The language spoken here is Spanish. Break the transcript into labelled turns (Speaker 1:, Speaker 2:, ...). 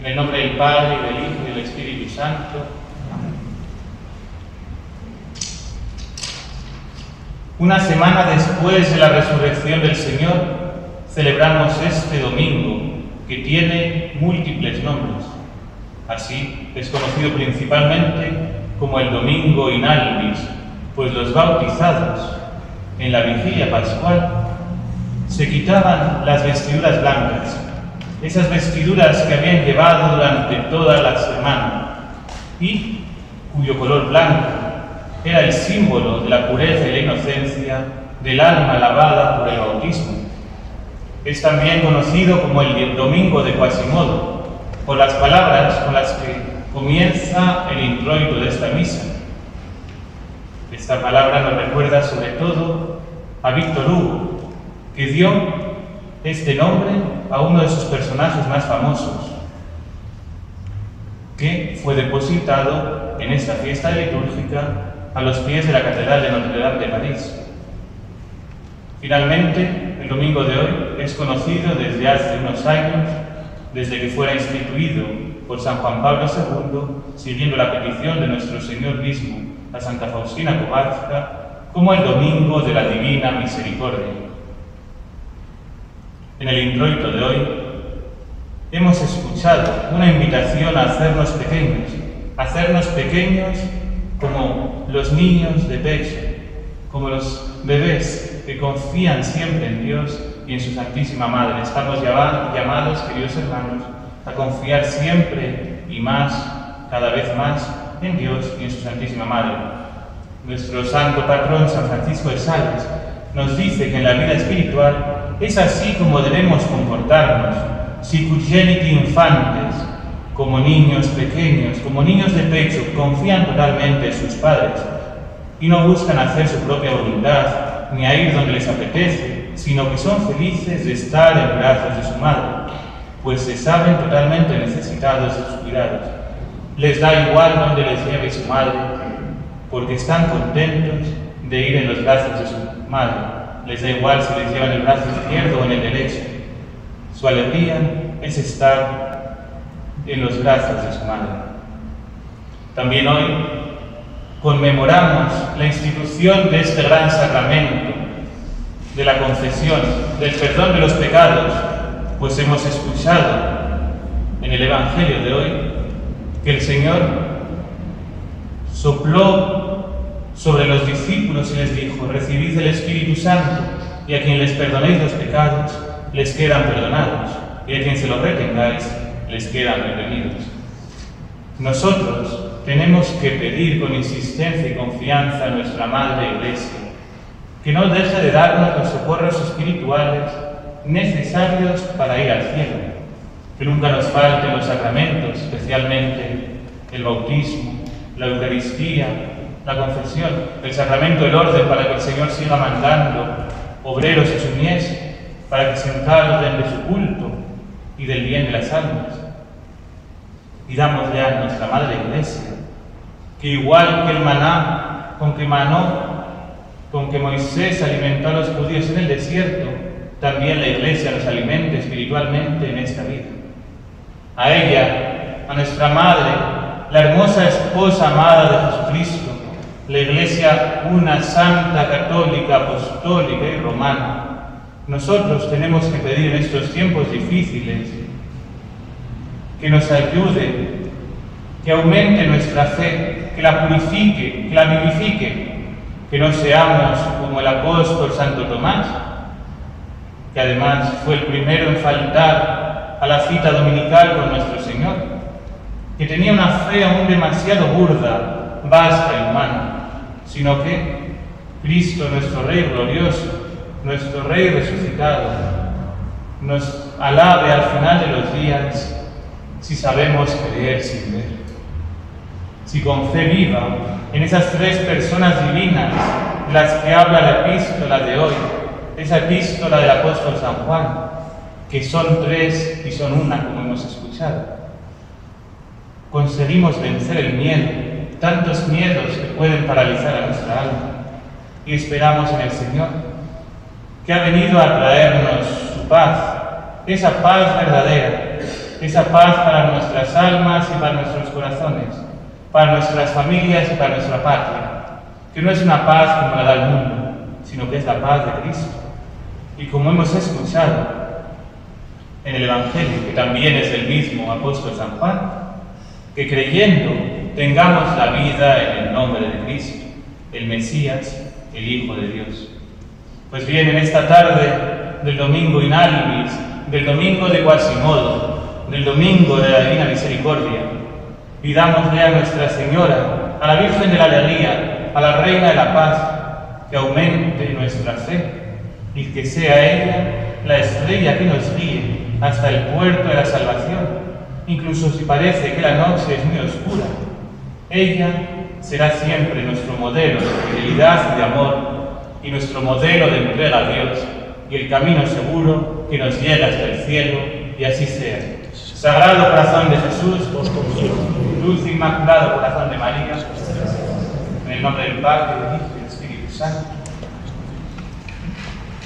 Speaker 1: En el nombre del Padre, y del Hijo y del Espíritu Santo. Amén. Una semana después de la resurrección del Señor, celebramos este domingo, que tiene múltiples nombres. Así es conocido principalmente como el Domingo Inalvis, pues los bautizados en la vigilia pascual se quitaban las vestiduras blancas, esas vestiduras que habían llevado durante toda la semana y cuyo color blanco era el símbolo de la pureza y la inocencia del alma lavada por el bautismo. Es también conocido como el Domingo de Quasimodo, por las palabras con las que comienza el introito de esta misa. Esta palabra nos recuerda sobre todo a Víctor Hugo, que dio este nombre a uno de sus personajes más famosos, que fue depositado en esta fiesta litúrgica a los pies de la Catedral de Notre Dame de París. Finalmente, el domingo de hoy es conocido desde hace unos años, desde que fuera instituido por San Juan Pablo II, siguiendo la petición de nuestro Señor mismo a Santa Faustina Kowalska, como el domingo de la Divina Misericordia. En el introito de hoy hemos escuchado una invitación a hacernos pequeños, a hacernos pequeños como los niños de pecho, como los bebés que confían siempre en Dios y en su Santísima Madre. Estamos llamados, queridos hermanos, a confiar siempre y más, cada vez más, en Dios y en su Santísima Madre. Nuestro santo patrón, San Francisco de Sales, nos dice que en la vida espiritual es así como debemos comportarnos, sicugeniti infantes, como niños pequeños, como niños de pecho, confían totalmente en sus padres y no buscan hacer su propia voluntad ni a ir donde les apetece, sino que son felices de estar en brazos de su madre, pues se saben totalmente necesitados de sus cuidados. Les da igual donde les lleve su madre, porque están contentos de ir en los brazos de su madre les da igual si les llevan el brazo izquierdo o el derecho. Su alegría es estar en los brazos de su madre. También hoy conmemoramos la institución de este gran sacramento, de la confesión, del perdón de los pecados, pues hemos escuchado en el Evangelio de hoy que el Señor sopló sobre los discípulos y les dijo, recibid el Espíritu Santo, y a quien les perdonéis los pecados, les quedan perdonados, y a quien se los retengáis, les quedan retenidos. Nosotros tenemos que pedir con insistencia y confianza a nuestra Madre Iglesia, que no deje de darnos los socorros espirituales necesarios para ir al cielo, que nunca nos falten los sacramentos, especialmente el bautismo, la Eucaristía, la confesión, el sacramento del orden para que el Señor siga mandando obreros y su mies para que se encarguen de su culto y del bien de las almas. Y damosle a nuestra Madre Iglesia que igual que el maná con que manó, con que Moisés alimentó a los judíos en el desierto, también la Iglesia nos alimente espiritualmente en esta vida. A ella, a nuestra Madre, la hermosa esposa amada de Jesucristo, la Iglesia una santa, católica, apostólica y romana, nosotros tenemos que pedir en estos tiempos difíciles que nos ayude, que aumente nuestra fe, que la purifique, que la vivifique, que no seamos como el apóstol Santo Tomás, que además fue el primero en faltar a la cita dominical con nuestro Señor, que tenía una fe aún demasiado burda, vasta y humana sino que Cristo, nuestro Rey glorioso, nuestro Rey resucitado, nos alabe al final de los días si sabemos creer sin ver. Si con fe viva en esas tres personas divinas, las que habla la epístola de hoy, esa epístola del apóstol San Juan, que son tres y son una, como hemos escuchado, conseguimos vencer el miedo, tantos miedos que pueden paralizar a nuestra alma. Y esperamos en el Señor, que ha venido a traernos su paz, esa paz verdadera, esa paz para nuestras almas y para nuestros corazones, para nuestras familias y para nuestra patria, que no es una paz como la da el mundo, sino que es la paz de Cristo. Y como hemos escuchado en el Evangelio, que también es el mismo apóstol San Juan, que creyendo tengamos la vida en el nombre de Cristo, el Mesías, el Hijo de Dios. Pues bien, en esta tarde del domingo inalvis, del domingo de Quasimodo, del domingo de la Divina Misericordia, pidámosle a Nuestra Señora, a la Virgen de la Alegría, a la Reina de la Paz, que aumente nuestra fe y que sea ella la estrella que nos guíe hasta el puerto de la salvación, incluso si parece que la noche es muy oscura. Ella será siempre nuestro modelo de fidelidad y de amor y nuestro modelo de entrega a Dios y el camino seguro que nos lleva hasta el cielo y así sea. Sagrado corazón de Jesús, dulce inmaculado corazón de María, en el nombre del Padre, del Hijo y del Espíritu Santo.